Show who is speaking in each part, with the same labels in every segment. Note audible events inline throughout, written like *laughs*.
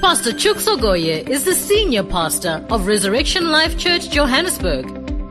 Speaker 1: Pastor Chooks Ogoye is the senior pastor of Resurrection Life Church Johannesburg.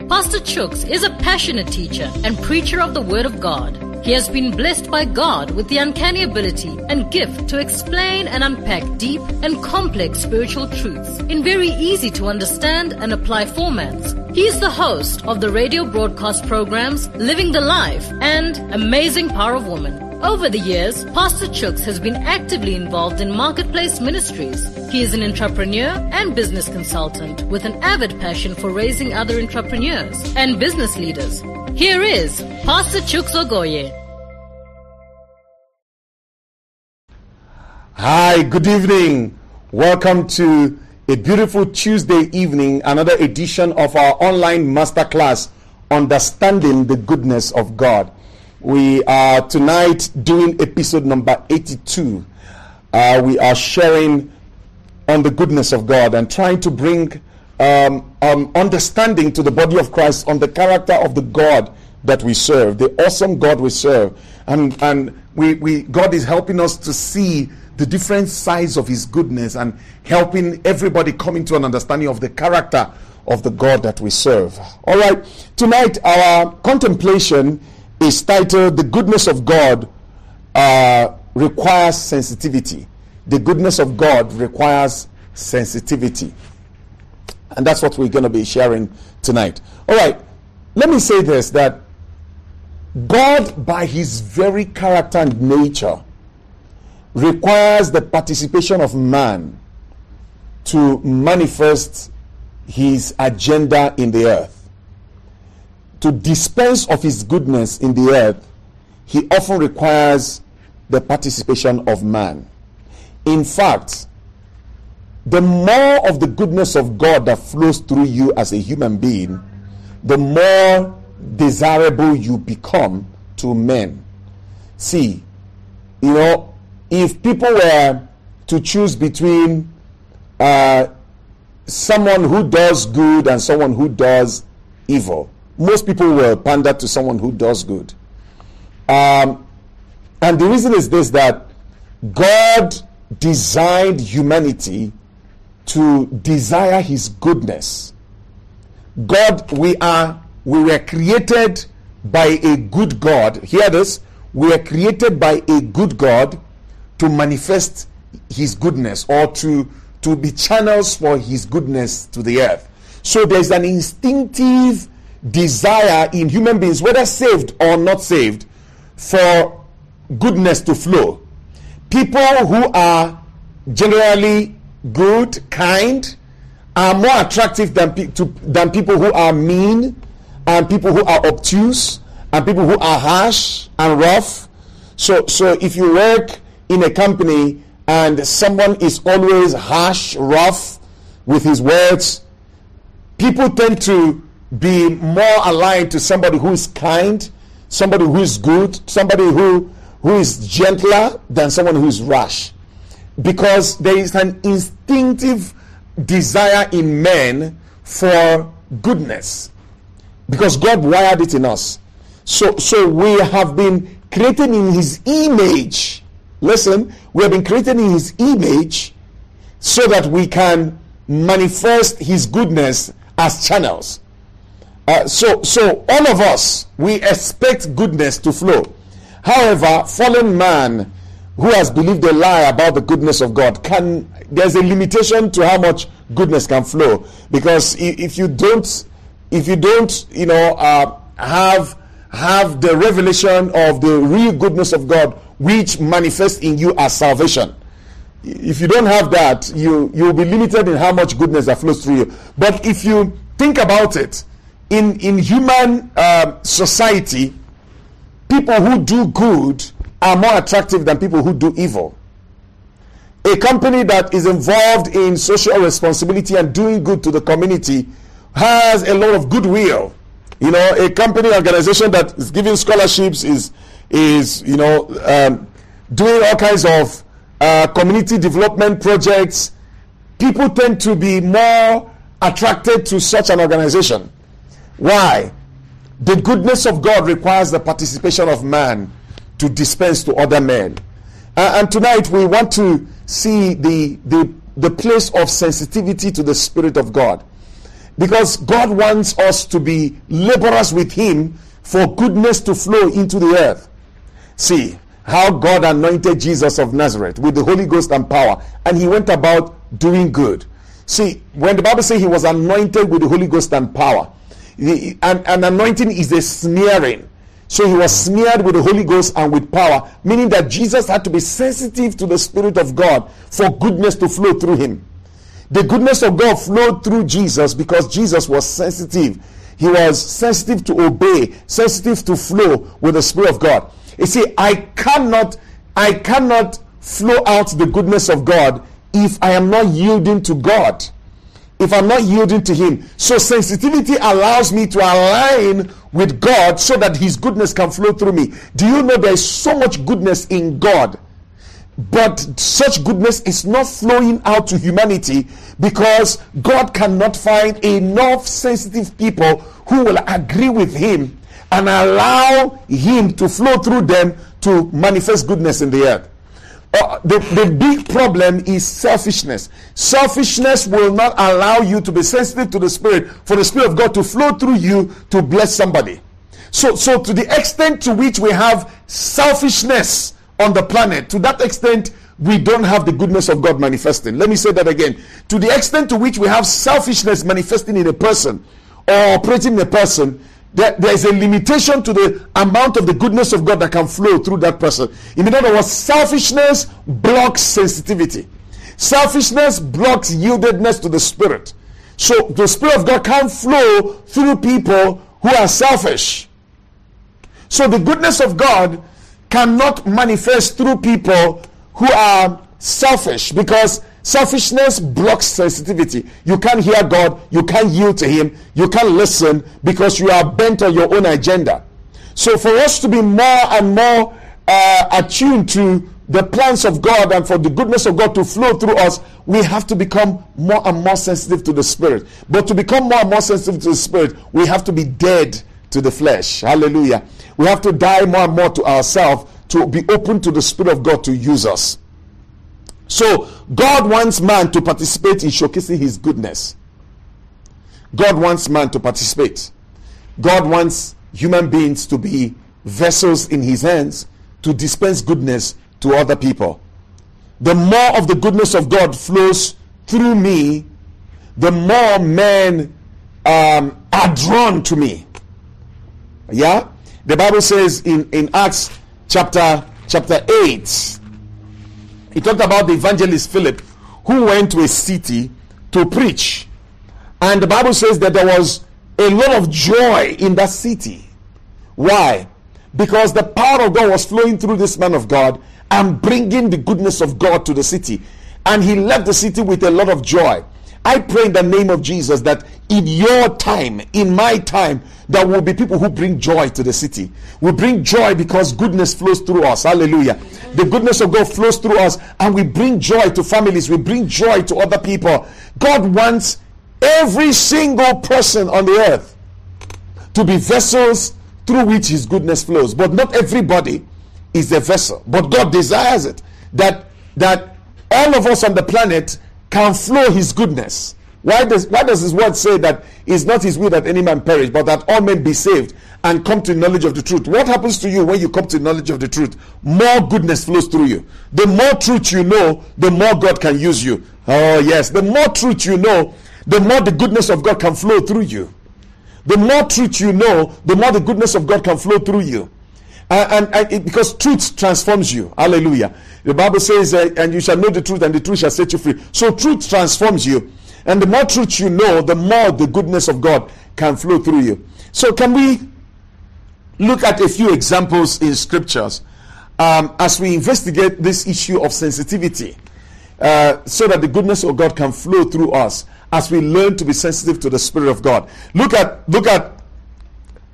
Speaker 1: Pastor Chooks is a passionate teacher and preacher of the Word of God. He has been blessed by God with the uncanny ability and gift to explain and unpack deep and complex spiritual truths in very easy to understand and apply formats. He is the host of the radio broadcast programs Living the Life and Amazing Power of Woman. Over the years, Pastor Chooks has been actively involved in marketplace ministries. He is an entrepreneur and business consultant with an avid passion for raising other entrepreneurs and business leaders. Here is Pastor Chooks Ogoye.
Speaker 2: Hi, good evening. Welcome to a beautiful Tuesday evening, another edition of our online masterclass, Understanding the Goodness of God. We are tonight doing episode number 82. Uh, we are sharing on the goodness of God and trying to bring um, um, understanding to the body of Christ on the character of the God that we serve, the awesome God we serve. And, and we, we, God is helping us to see the different sides of His goodness and helping everybody come into an understanding of the character of the God that we serve. All right, tonight our contemplation is titled The Goodness of God uh, Requires Sensitivity. The goodness of God requires sensitivity. And that's what we're going to be sharing tonight. All right, let me say this that God, by his very character and nature, requires the participation of man to manifest his agenda in the earth to dispense of his goodness in the earth, he often requires the participation of man. In fact, the more of the goodness of God that flows through you as a human being, the more desirable you become to men. See, you know, if people were to choose between uh, someone who does good and someone who does evil, most people will pander to someone who does good. Um, and the reason is this that God designed humanity to desire his goodness. God, we are, we were created by a good God. Hear this. We are created by a good God to manifest his goodness or to, to be channels for his goodness to the earth. So there's an instinctive desire in human beings, whether saved or not saved, for goodness to flow. People who are generally good, kind, are more attractive than, pe- to, than people who are mean and people who are obtuse and people who are harsh and rough. So, so if you work in a company and someone is always harsh, rough with his words, people tend to be more aligned to somebody who is kind, somebody who is good, somebody who who is gentler than someone who is rash. Because there is an instinctive desire in men for goodness. Because God wired it in us. So so we have been created in his image. Listen, we have been created in his image so that we can manifest his goodness as channels. Uh, so, so all of us we expect goodness to flow. However, fallen man who has believed a lie about the goodness of God can there's a limitation to how much goodness can flow because if you don't if you don't you know uh, have have the revelation of the real goodness of God which manifests in you as salvation if you don't have that you you will be limited in how much goodness that flows through you but if you think about it in in human uh, society, people who do good are more attractive than people who do evil. A company that is involved in social responsibility and doing good to the community has a lot of goodwill. You know, a company organization that is giving scholarships is is you know um, doing all kinds of uh, community development projects. People tend to be more attracted to such an organization why? The goodness of God requires the participation of man to dispense to other men. Uh, and tonight we want to see the, the the place of sensitivity to the Spirit of God. Because God wants us to be laborers with Him for goodness to flow into the earth. See how God anointed Jesus of Nazareth with the Holy Ghost and power, and He went about doing good. See, when the Bible says He was anointed with the Holy Ghost and power, an, an anointing is a smearing. So he was smeared with the Holy Ghost and with power, meaning that Jesus had to be sensitive to the Spirit of God for goodness to flow through him. The goodness of God flowed through Jesus because Jesus was sensitive. He was sensitive to obey, sensitive to flow with the Spirit of God. You see, I cannot, I cannot flow out the goodness of God if I am not yielding to God if I'm not yielding to Him. So, sensitivity allows me to align with God so that His goodness can flow through me. Do you know there is so much goodness in God? But such goodness is not flowing out to humanity because God cannot find enough sensitive people who will agree with Him and allow Him to flow through them to manifest goodness in the earth. The, the big problem is selfishness. Selfishness will not allow you to be sensitive to the Spirit, for the Spirit of God to flow through you to bless somebody. So, so to the extent to which we have selfishness on the planet, to that extent, we don't have the goodness of God manifesting. Let me say that again. To the extent to which we have selfishness manifesting in a person or operating in a person, there, there is a limitation to the amount of the goodness of God that can flow through that person. In other words, selfishness blocks sensitivity. Selfishness blocks yieldedness to the Spirit. So the Spirit of God can't flow through people who are selfish. So the goodness of God cannot manifest through people who are selfish because Selfishness blocks sensitivity. You can't hear God, you can't yield to Him, you can't listen because you are bent on your own agenda. So, for us to be more and more uh, attuned to the plans of God and for the goodness of God to flow through us, we have to become more and more sensitive to the Spirit. But to become more and more sensitive to the Spirit, we have to be dead to the flesh. Hallelujah. We have to die more and more to ourselves to be open to the Spirit of God to use us. So, God wants man to participate in showcasing his goodness. God wants man to participate. God wants human beings to be vessels in his hands to dispense goodness to other people. The more of the goodness of God flows through me, the more men um, are drawn to me. Yeah? The Bible says in, in Acts chapter chapter 8 he talked about the evangelist Philip who went to a city to preach. And the Bible says that there was a lot of joy in that city. Why? Because the power of God was flowing through this man of God and bringing the goodness of God to the city. And he left the city with a lot of joy. I pray in the name of Jesus that in your time, in my time, there will be people who bring joy to the city. We bring joy because goodness flows through us. Hallelujah. The goodness of God flows through us, and we bring joy to families. We bring joy to other people. God wants every single person on the earth to be vessels through which His goodness flows. But not everybody is a vessel. But God desires it that that all of us on the planet can flow his goodness. Why does, why does his word say that it's not his will that any man perish, but that all men be saved and come to knowledge of the truth? What happens to you when you come to knowledge of the truth? More goodness flows through you. The more truth you know, the more God can use you. Oh, yes. The more truth you know, the more the goodness of God can flow through you. The more truth you know, the more the goodness of God can flow through you. And, and it, because truth transforms you. Hallelujah. The Bible says, uh, and you shall know the truth, and the truth shall set you free. So truth transforms you. And the more truth you know, the more the goodness of God can flow through you. So, can we look at a few examples in scriptures um, as we investigate this issue of sensitivity uh, so that the goodness of God can flow through us as we learn to be sensitive to the Spirit of God? Look at, look at,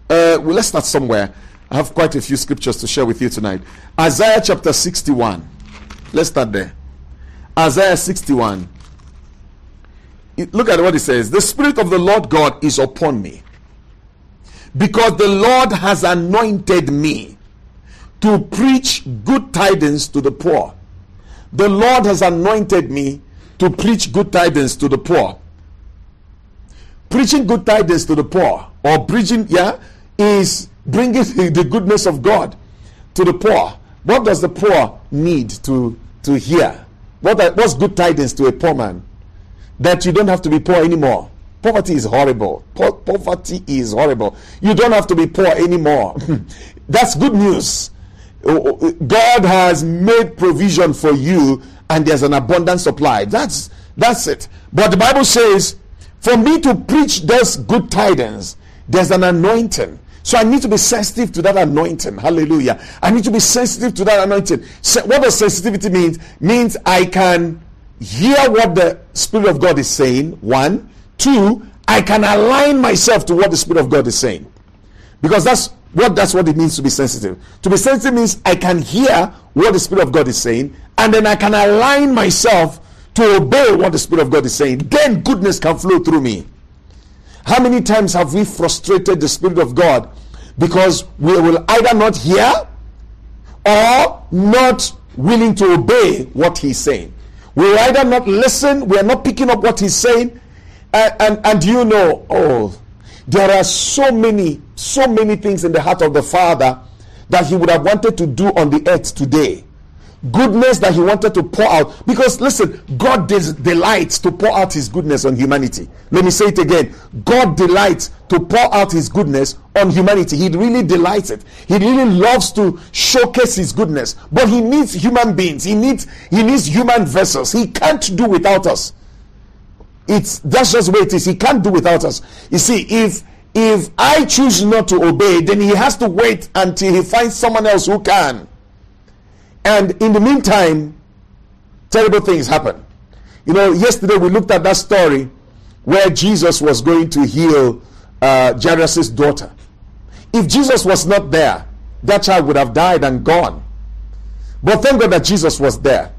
Speaker 2: uh, well, let's start somewhere. I have quite a few scriptures to share with you tonight. Isaiah chapter 61. Let's start there. Isaiah 61. Look at what it says. The Spirit of the Lord God is upon me. Because the Lord has anointed me to preach good tidings to the poor. The Lord has anointed me to preach good tidings to the poor. Preaching good tidings to the poor or preaching, yeah, is bringing the goodness of God to the poor. What does the poor need to, to hear? What are, what's good tidings to a poor man? That you don't have to be poor anymore. Poverty is horrible. Po- poverty is horrible. You don't have to be poor anymore. *laughs* That's good news. Oh, oh, God has made provision for you and there's an abundant supply. That's that's it. But the Bible says, for me to preach those good tidings, there's an anointing. So I need to be sensitive to that anointing. Hallelujah. I need to be sensitive to that anointing. So what does sensitivity mean? Means I can hear what the Spirit of God is saying. One. Two, I can align myself to what the Spirit of God is saying. Because that's what that's what it means to be sensitive. To be sensitive means I can hear what the Spirit of God is saying, and then I can align myself to obey what the Spirit of God is saying. Then goodness can flow through me. How many times have we frustrated the Spirit of God because we will either not hear or not willing to obey what He's saying? We will either not listen, we are not picking up what He's saying, and, and, and you know, oh, there are so many, so many things in the heart of the Father that He would have wanted to do on the earth today. Goodness that He wanted to pour out. Because listen, God des- delights to pour out His goodness on humanity. Let me say it again. God delights to pour out His goodness on humanity. He really delights it. He really loves to showcase His goodness. But He needs human beings. He needs He needs human vessels. He can't do without us. It's that's just the way it is. He can't do without us. You see, if if I choose not to obey, then he has to wait until he finds someone else who can. And in the meantime, terrible things happen. You know, yesterday we looked at that story where Jesus was going to heal uh, Jairus' daughter. If Jesus was not there, that child would have died and gone. But thank God that Jesus was there.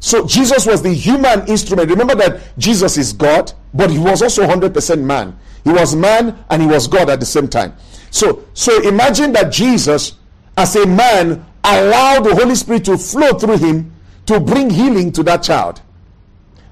Speaker 2: So Jesus was the human instrument. Remember that Jesus is God, but he was also 100% man. He was man and he was God at the same time. So so imagine that Jesus as a man allowed the Holy Spirit to flow through him to bring healing to that child.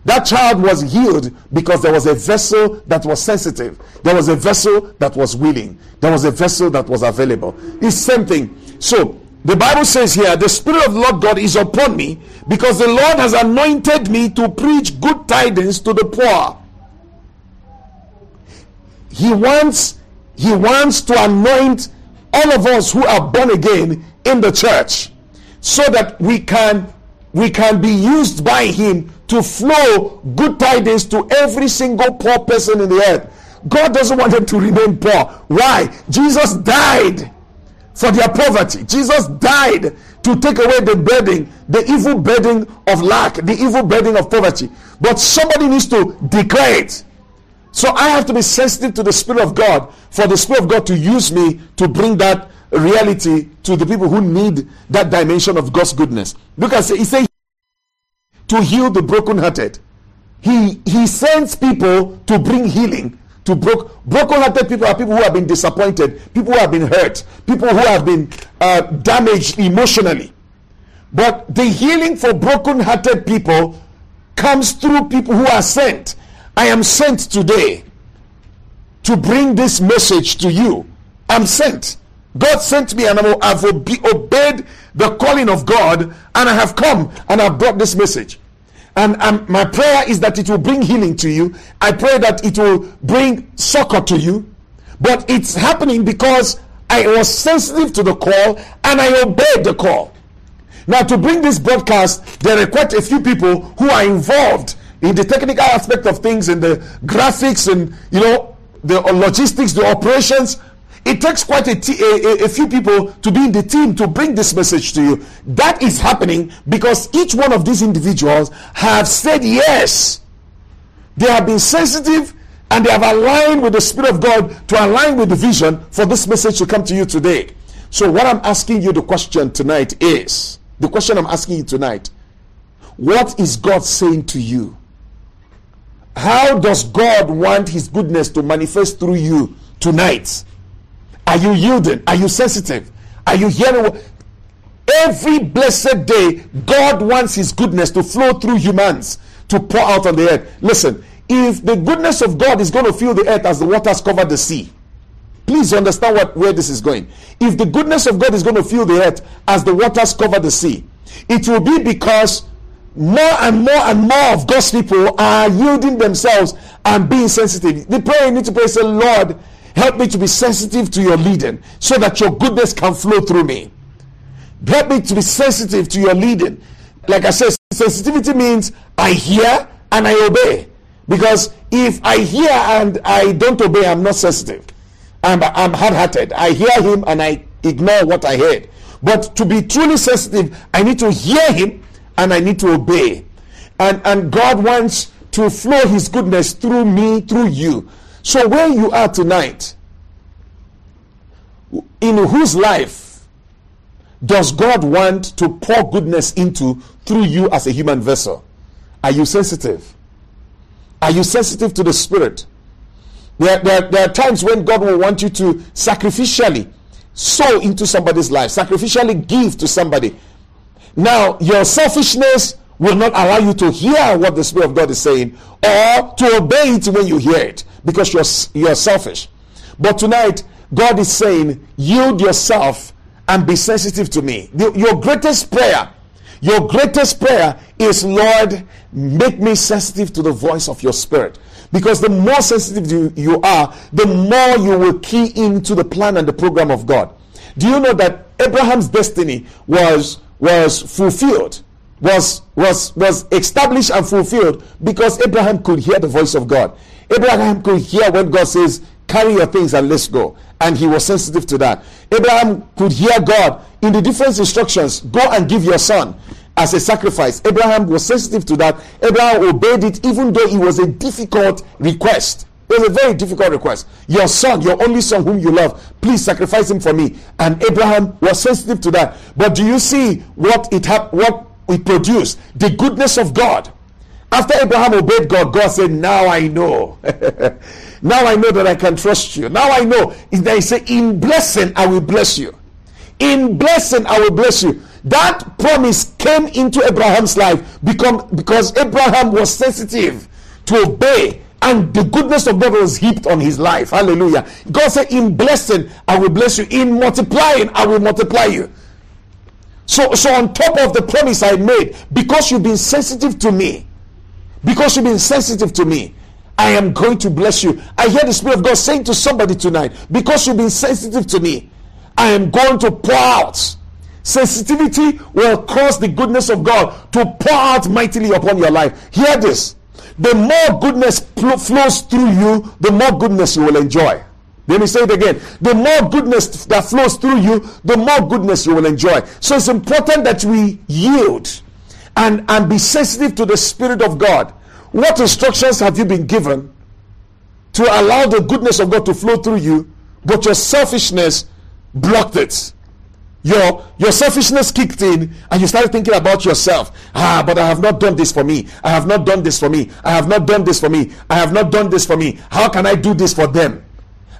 Speaker 2: That child was healed because there was a vessel that was sensitive. There was a vessel that was willing. There was a vessel that was available. It's same thing. So the Bible says here, the Spirit of the Lord God is upon me because the Lord has anointed me to preach good tidings to the poor. He wants, he wants to anoint all of us who are born again in the church so that we can we can be used by him to flow good tidings to every single poor person in the earth. God doesn't want them to remain poor. Why? Jesus died for their poverty. Jesus died to take away the burden, the evil burden of lack, the evil burden of poverty. But somebody needs to declare it. So I have to be sensitive to the Spirit of God for the Spirit of God to use me to bring that reality to the people who need that dimension of God's goodness. Look at he says to heal the brokenhearted. He he sends people to bring healing to broke broken-hearted people are people who have been disappointed, people who have been hurt, people who have been uh, damaged emotionally. But the healing for broken-hearted people comes through people who are sent. I am sent today to bring this message to you. I'm sent. God sent me and I've obeyed the calling of God and I have come and I've brought this message. And, and my prayer is that it will bring healing to you. I pray that it will bring succor to you. But it's happening because I was sensitive to the call and I obeyed the call. Now, to bring this broadcast, there are quite a few people who are involved in the technical aspect of things, in the graphics, and you know the logistics, the operations. It takes quite a, few people to be in the team to bring this message to you. That is happening because each one of these individuals have said yes. They have been sensitive and they have aligned with the Spirit of God to align with the vision for this message to come to you today. So, what I'm asking you the question tonight is the question I'm asking you tonight what is God saying to you? How does God want His goodness to manifest through you tonight? Are you yielding? Are you sensitive? Are you hearing? Every blessed day, God wants His goodness to flow through humans to pour out on the earth. Listen, if the goodness of God is going to fill the earth as the waters cover the sea, please understand what where this is going. If the goodness of God is going to fill the earth as the waters cover the sea, it will be because more and more and more of God's people are yielding themselves and being sensitive. The prayer you need to pray say, Lord, help me to be sensitive to your leading so that your goodness can flow through me. Help me to be sensitive to your leading. Like I said, sensitivity means I hear and I obey. Because if I hear and I don't obey, I'm not sensitive. I'm, I'm hard hearted. I hear him and I ignore what I heard. But to be truly sensitive, I need to hear him and I need to obey. And, and God wants to flow his goodness through me, through you. So, where you are tonight, in whose life does God want to pour goodness into through you as a human vessel? Are you sensitive? Are you sensitive to the Spirit? There, there, there are times when God will want you to sacrificially sow into somebody's life, sacrificially give to somebody. Now, your selfishness will not allow you to hear what the Spirit of God is saying or to obey it when you hear it because you're, you're selfish. But tonight, God is saying, yield yourself and be sensitive to me. The, your greatest prayer, your greatest prayer is, Lord, make me sensitive to the voice of your Spirit. Because the more sensitive you, you are, the more you will key into the plan and the program of God. Do you know that Abraham's destiny was was fulfilled, was was was established and fulfilled because Abraham could hear the voice of God. Abraham could hear when God says, "Carry your things and let's go," and he was sensitive to that. Abraham could hear God in the different instructions: "Go and give your son." as a sacrifice. Abraham was sensitive to that. Abraham obeyed it, even though it was a difficult request. It was a very difficult request. Your son, your only son whom you love, please sacrifice him for me. And Abraham was sensitive to that. But do you see what it ha- what it produced? The goodness of God. After Abraham obeyed God, God said, Now I know. *laughs* now I know that I can trust you. Now I know. He said, In blessing, I will bless you. In blessing, I will bless you. That promise came into Abraham's life because Abraham was sensitive to obey and the goodness of God was heaped on his life. Hallelujah. God said, In blessing, I will bless you. In multiplying, I will multiply you. So, so on top of the promise I made, because you've been sensitive to me, because you've been sensitive to me, I am going to bless you. I hear the Spirit of God saying to somebody tonight, because you've been sensitive to me, I am going to pour out. Sensitivity will cause the goodness of God to pour out mightily upon your life. Hear this. The more goodness pl- flows through you, the more goodness you will enjoy. Let me say it again. The more goodness that flows through you, the more goodness you will enjoy. So it's important that we yield and, and be sensitive to the Spirit of God. What instructions have you been given to allow the goodness of God to flow through you, but your selfishness blocked it. Your, your selfishness kicked in and you started thinking about yourself. Ah, but I have not done this for me. I have not done this for me. I have not done this for me. I have not done this for me. How can I do this for them?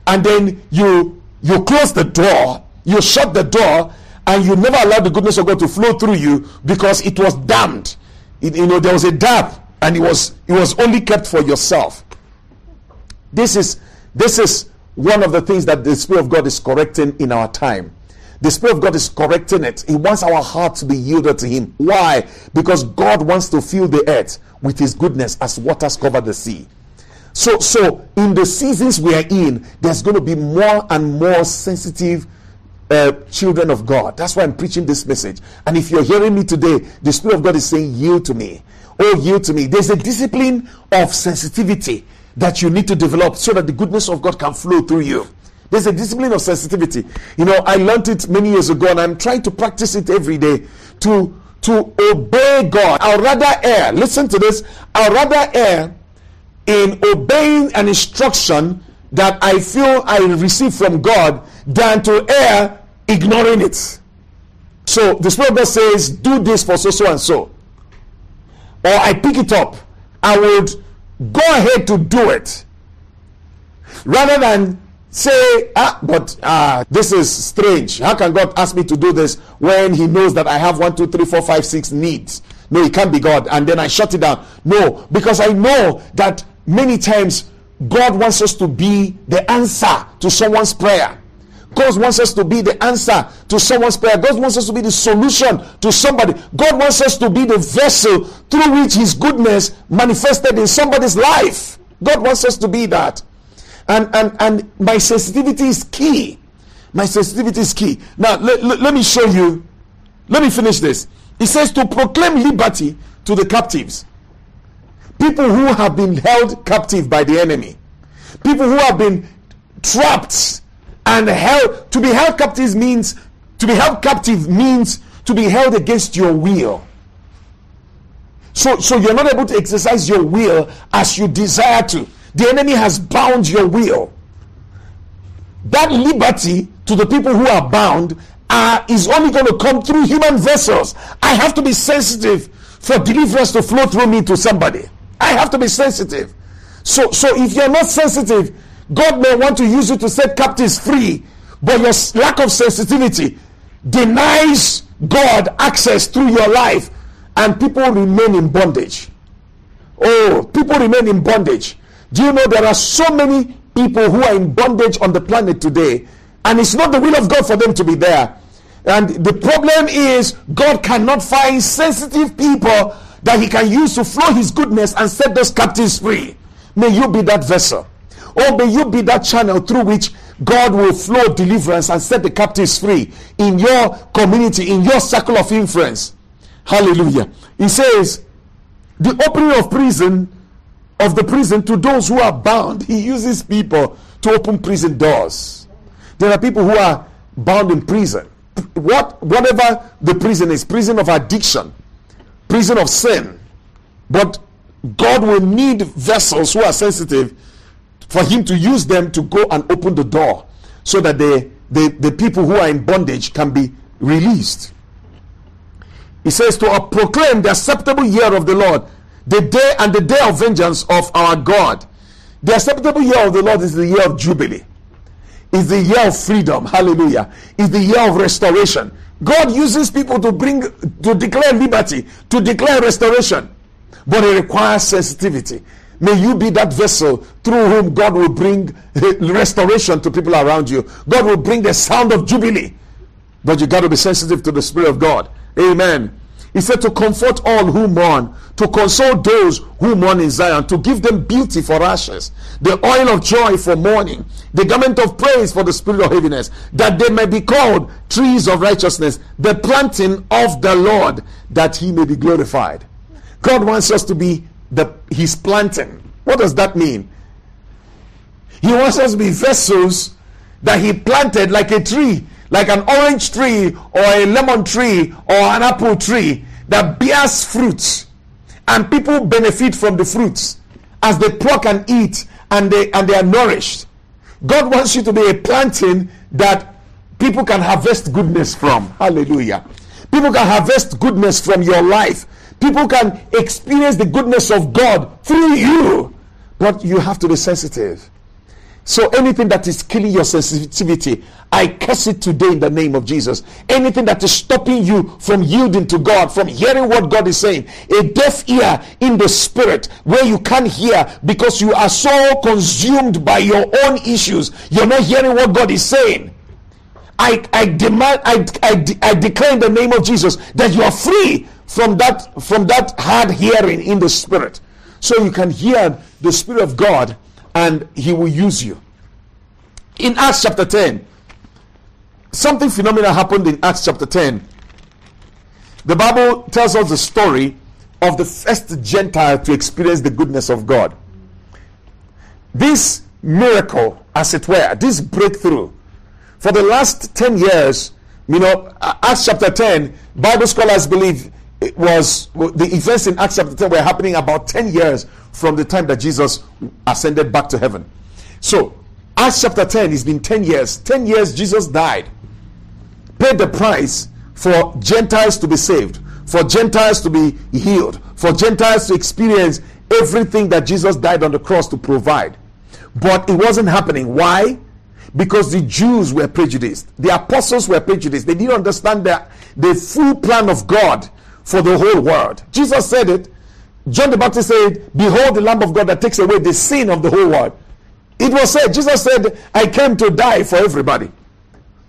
Speaker 2: And then you you close the door, you shut the door, and you never allowed the goodness of God to flow through you because it was dammed. It, you know, there was a dam and it was it was only kept for yourself. This is this is one of the things that the Spirit of God is correcting in our time. The Spirit of God is correcting it. He wants our heart to be yielded to Him. Why? Because God wants to fill the earth with His goodness as waters cover the sea. So, so in the seasons we are in, there's going to be more and more sensitive uh, children of God. That's why I'm preaching this message. And if you're hearing me today, the Spirit of God is saying, Yield to me. Oh, yield to me. There's a discipline of sensitivity that you need to develop so that the goodness of God can flow through you. There's a discipline of sensitivity. You know, I learned it many years ago and I'm trying to practice it every day to to obey God. I'll rather err. Listen to this. I'll rather err in obeying an instruction that I feel I receive from God than to err ignoring it. So the Spirit of God says, do this for so, so, and so. Or I pick it up. I would go ahead to do it. Rather than say, ah, but ah, this is strange. How can God ask me to do this when He knows that I have one, two, three, four, five, six needs? No, it can't be God. And then I shut it down. No, because I know that many times God wants us to be the answer to someone's prayer. God wants us to be the answer to someone's prayer. God wants us to be the solution to somebody. God wants us to be the vessel through which His goodness manifested in somebody's life. God wants us to be that. And and and my sensitivity is key. My sensitivity is key. Now let, let, let me show you. Let me finish this. It says to proclaim liberty to the captives. People who have been held captive by the enemy. People who have been trapped and held to be held captive means to be held captive means to be held against your will. So so you're not able to exercise your will as you desire to. The enemy has bound your will. That liberty to the people who are bound uh, is only going to come through human vessels. I have to be sensitive for deliverance to flow through me to somebody i have to be sensitive so so if you're not sensitive God may want to use you to set captives free, but your lack of sensitivity denies God access through your life, and people remain in bondage. Oh, people remain in bondage. Do you know there are so many people who are in bondage on the planet today, and it's not the will of God for them to be there. And the problem is, God cannot find sensitive people that He can use to flow His goodness and set those captives free. May you be that vessel. Or may you be that channel through which God will flow deliverance and set the captives free in your community, in your circle of influence. Hallelujah. He says, the opening of prison, of the prison to those who are bound, he uses people to open prison doors. There are people who are bound in prison. What whatever the prison is, prison of addiction, prison of sin. But God will need vessels who are sensitive for him to use them to go and open the door so that the, the, the people who are in bondage can be released. He says to proclaim the acceptable year of the Lord, the day and the day of vengeance of our God. The acceptable year of the Lord is the year of jubilee. Is the year of freedom. Hallelujah. Is the year of restoration. God uses people to bring to declare liberty, to declare restoration. But it requires sensitivity. May you be that vessel through whom God will bring *laughs* restoration to people around you. God will bring the sound of jubilee. But you got to be sensitive to the Spirit of God. Amen. He said to comfort all who mourn, to console those who mourn in Zion, to give them beauty for ashes, the oil of joy for mourning, the garment of praise for the spirit of heaviness, that they may be called trees of righteousness, the planting of the Lord, that he may be glorified. God wants us to be the he's planting. What does that mean? He wants us to be vessels that he planted like a tree, like an orange tree or a lemon tree or an apple tree that bears fruits, and people benefit from the fruits as they pluck and eat and they and they are nourished. God wants you to be a planting that people can harvest goodness from. Hallelujah. People can harvest goodness from your life People can experience the goodness of God through you, but you have to be sensitive. So anything that is killing your sensitivity, I curse it today in the name of Jesus. Anything that is stopping you from yielding to God, from hearing what God is saying, a deaf ear in the spirit where you can't hear because you are so consumed by your own issues. You're not hearing what God is saying. I, I demand, I, I, I declare in the name of Jesus that you are free from that from that hard hearing in the spirit so you can hear the spirit of god and he will use you. In acts chapter 10 something phenomenal happened in acts chapter 10 the bible tells us the story of the first gentile to experience the goodness of god. This miracle as it were this breakthrough for the last 10 years you know acts chapter 10 bible scholars believe it was the events in Acts chapter 10 were happening about 10 years from the time that Jesus ascended back to heaven. So, Acts chapter 10, it's been 10 years. 10 years Jesus died, paid the price for Gentiles to be saved, for Gentiles to be healed, for Gentiles to experience everything that Jesus died on the cross to provide. But it wasn't happening. Why? Because the Jews were prejudiced. The apostles were prejudiced. They didn't understand the, the full plan of God for the whole world. Jesus said it. John the Baptist said, Behold the Lamb of God that takes away the sin of the whole world. It was said, Jesus said, I came to die for everybody.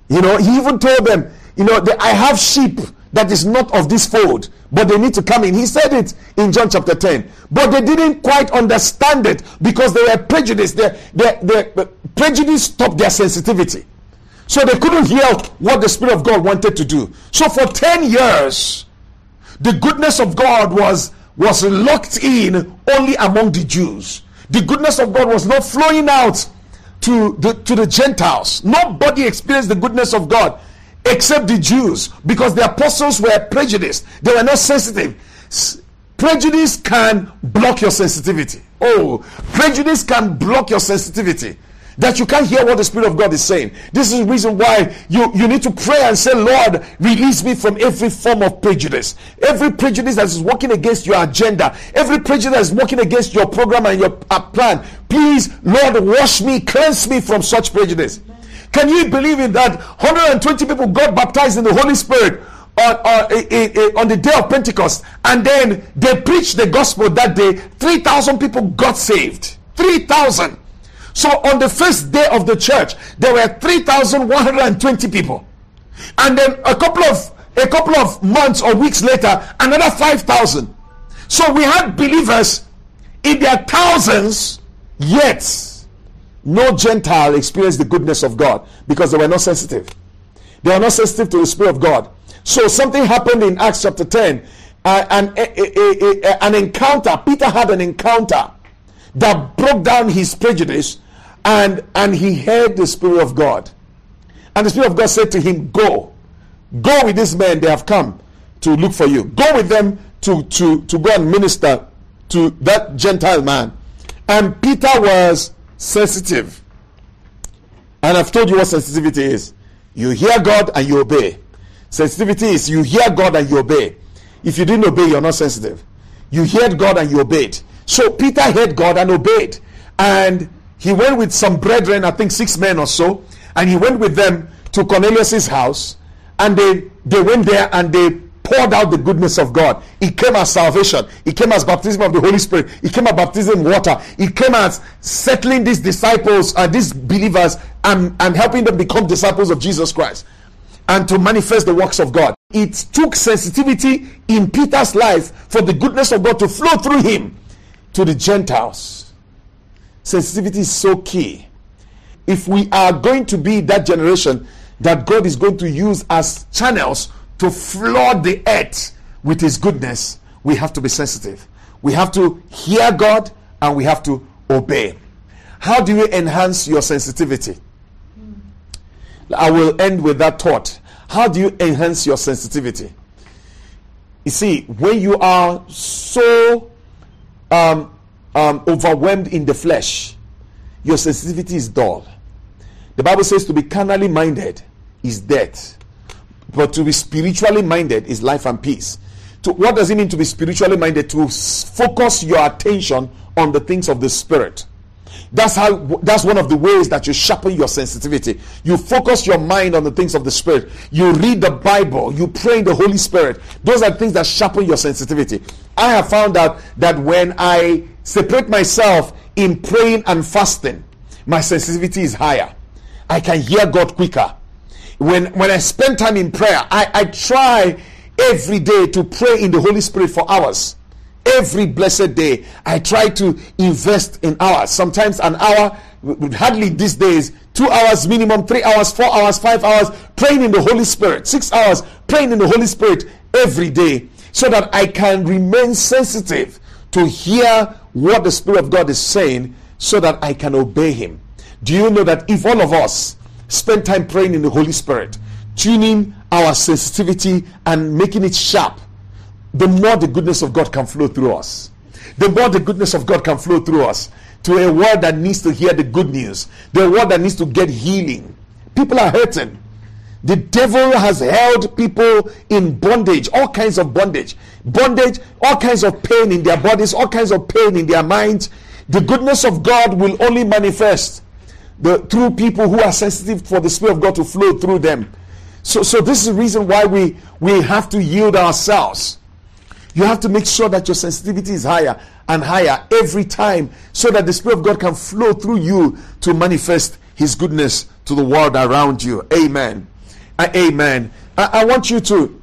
Speaker 2: You know, he even told them, you know, I have sheep that is not of this fold, but they need to come in. He said it in John chapter 10. But they didn't quite understand it because they were prejudiced. Their, their, their prejudice stopped their sensitivity. So they couldn't hear what the Spirit of God wanted to do. So for 10 years, the goodness of God was, was locked in only among the Jews. The goodness of God was not flowing out to the, to the Gentiles. Nobody experienced the goodness of God except the Jews because the apostles were prejudiced. They were not sensitive. Prejudice can block your sensitivity. Oh, prejudice can block your sensitivity that you can't hear what the Spirit of God is saying. This is the reason why you, you need to pray and say, Lord, release me from every form of prejudice. Every prejudice that is working against your agenda, every prejudice that is working against your program and your uh, plan. Please, Lord, wash me, cleanse me from such prejudice. Can you believe in that 120 people got baptized in the Holy Spirit? On, on, on, the day of Pentecost, and then they preached the gospel that day. 3,000 people got saved. 3,000. So on the first day of the church, there were 3,120 people. And then a couple of a couple of months or weeks later, another 5,000. So we had believers in their thousands, yet no Gentile experienced the goodness of God because they were not sensitive. They were not sensitive to the Spirit of God. So something happened in Acts chapter 10. Uh, an, a, a, a, an encounter. Peter had an encounter that broke down his prejudice and and he heard the spirit of god. And the spirit of god said to him go. Go with these men they have come to look for you. Go with them to to to go and minister to that gentile man. And peter was sensitive. And i've told you what sensitivity is. You hear god and you obey. Sensitivity is you hear god and you obey. If you didn't obey you're not sensitive. You heard god and you obeyed. So peter heard god and obeyed. And he went with some brethren, I think six men or so, and he went with them to Cornelius's house, and they they went there and they poured out the goodness of God. It came as salvation. It came as baptism of the Holy Spirit. It came as baptism water. It came as settling these disciples and uh, these believers and, and helping them become disciples of Jesus Christ and to manifest the works of God. It took sensitivity in Peter's life for the goodness of God to flow through him to the Gentiles sensitivity is so key. If we are going to be that generation that God is going to use as channels to flood the earth with His goodness, we have to be sensitive. We have to hear God and we have to obey. How do you enhance your sensitivity? I will end with that thought. How do you enhance your sensitivity? You see, when you are so um, um, overwhelmed in the flesh, your sensitivity is dull. The Bible says to be carnally minded is death, but to be spiritually minded is life and peace. To, what does it mean to be spiritually minded? To focus your attention on the things of the spirit. That's how that's one of the ways that you sharpen your sensitivity. You focus your mind on the things of the spirit. You read the Bible, you pray in the Holy Spirit. Those are things that sharpen your sensitivity. I have found out that when I separate myself in praying and fasting, my sensitivity is higher. I can hear God quicker. When when I spend time in prayer, I, I try every day to pray in the Holy Spirit for hours every blessed day i try to invest in hours. Sometimes an hour hardly these days two hours minimum three hours four hours five hours praying in the holy spirit. Six hours praying in the holy spirit every day so that i can remain sensitive to hear what the spirit of god is saying so that i can obey him. Do you know that if all of us spend time praying in the holy spirit tuning our sensitivity and making it sharp the more the goodness of God can flow through us. The more the goodness of God can flow through us to a world that needs to hear the good news, the world that needs to get healing. People are hurting. The devil has held people in bondage, all kinds of bondage, bondage, all kinds of pain in their bodies, all kinds of pain in their minds. The goodness of God will only manifest the, through people who are sensitive for the Spirit of God to flow through them. So, so this is the reason why we, we have to yield ourselves You have to make sure that your sensitivity is higher and higher every time so that the Spirit of God can flow through you to manifest His goodness to the world around you. Amen. Uh, amen. I, I want you to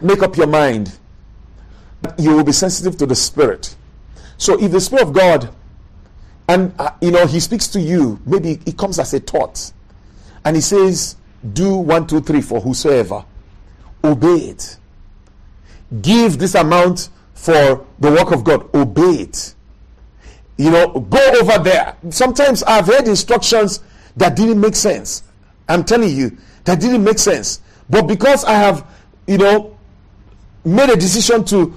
Speaker 2: make up your mind that you will be sensitive to the Spirit. So if the Spirit of God and uh, you know he speaks to you maybe it comes as a thought and he says do one two three for whosoever obey it give this amount for the work of god. Obey it. You know go over there. Sometimes i've heard instructions that didn't make sense. I'm telling you that didn't make sense. But because i have you know made a decision to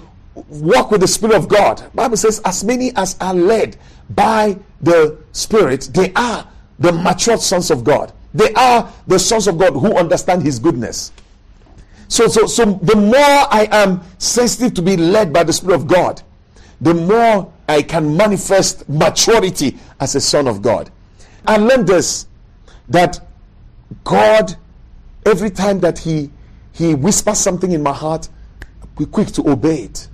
Speaker 2: walk with the spirit of god bible says as many as are led by the Spirit, they are the matured sons of God. They are the sons of God who understand His goodness. So, so, so the more I am sensitive to be led by the Spirit of God, the more I can manifest maturity as a son of God. I learned this that God, every time that He He whispers something in my heart, be quick to obey it,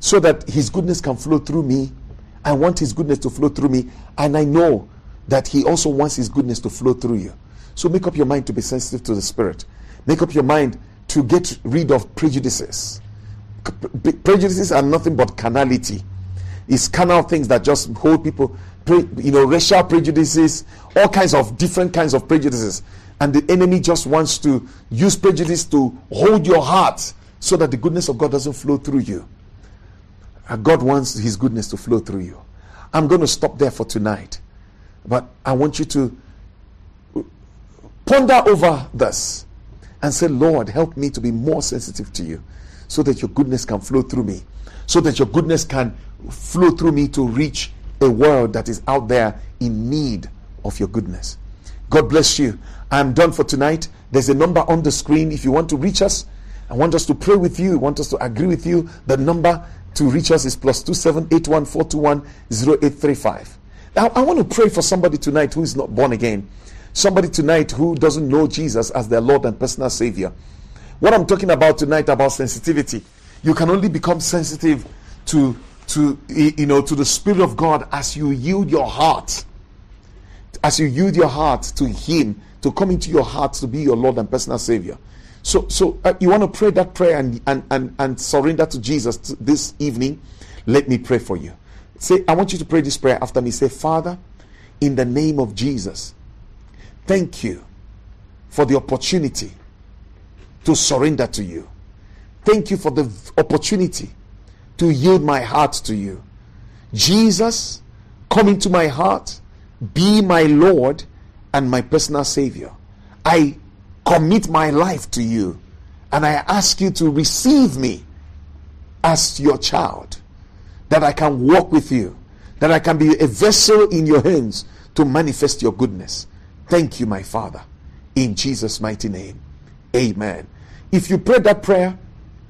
Speaker 2: so that His goodness can flow through me I want His goodness to flow through me, and I know that He also wants His goodness to flow through you. So make up your mind to be sensitive to the Spirit. Make up your mind to get rid of prejudices. Prejudices are nothing but carnality. It's carnal things that just hold people, you know, racial prejudices, all kinds of different kinds of prejudices. And the enemy just wants to use prejudice to hold your heart so that the goodness of God doesn't flow through you. God wants His goodness to flow through you. I'm going to stop there for tonight. But I want you to ponder over this and say, Lord, help me to be more sensitive to you so that your goodness can flow through me, so that your goodness can flow through me to reach a world that is out there in need of your goodness. God bless you. I'm done for tonight. There's a number on the screen. If you want to reach us, I want us to pray with you, I want us to agree with you. The number to reach us is plus two seven eight one four two one zero eight three five. Now I want to pray for somebody tonight who is not born again, somebody tonight who doesn't know Jesus as their Lord and personal Savior. What I'm talking about tonight about sensitivity, you can only become sensitive to to you know to the Spirit of God as you yield your heart, as you yield your heart to Him to come into your heart to be your Lord and personal Savior. So, so uh, you want to pray that prayer and, and, and, and surrender to Jesus this evening? Let me pray for you. Say, I want you to pray this prayer after me. Say, Father, in the name of Jesus, thank you for the opportunity to surrender to you. Thank you for the opportunity to yield my heart to you. Jesus, come into my heart, be my Lord and my personal Savior. I commit my life to you and I ask you to receive me as your child, that I can walk with you, that I can be a vessel in your hands to manifest your goodness. Thank you, my Father. In Jesus' mighty name. Amen. If you pray that prayer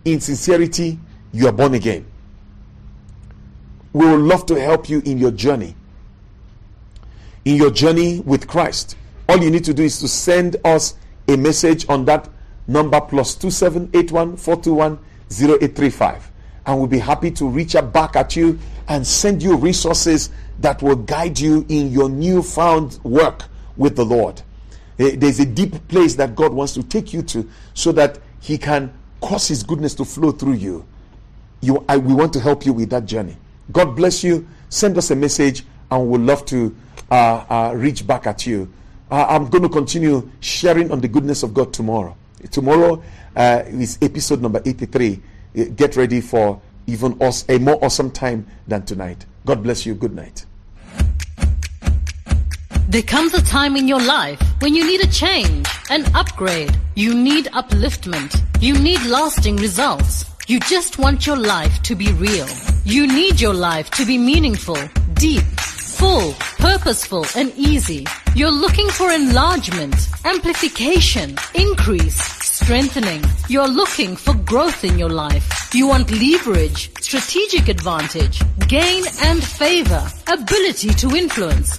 Speaker 2: in sincerity, you are born again. We would love to help you in your journey. In your journey with Christ. All you need to do is to send us a message on that number plus 2781 and we'll be happy to reach out back at you and send you resources that will guide you in your newfound work with the Lord. There's a deep place that God wants to take you to so that He can cause His goodness to flow through you. You, I, we want to help you with that journey. God bless you. Send us a message, and we'll love to uh, uh, reach back at you. Uh, I'm going to continue sharing on the goodness of God tomorrow. Tomorrow uh, is episode number 83. Uh, get ready for even us a more awesome time than tonight. God bless you. Good night.
Speaker 1: There comes a time in your life when you need a change, an upgrade. You need upliftment. You need lasting results. You just want your life to be real. You need your life to be meaningful, deep, full, purposeful, and easy. You're looking for enlargement, amplification, increase, strengthening. You're looking for growth in your life. You want leverage, strategic advantage, gain and favor, ability to influence,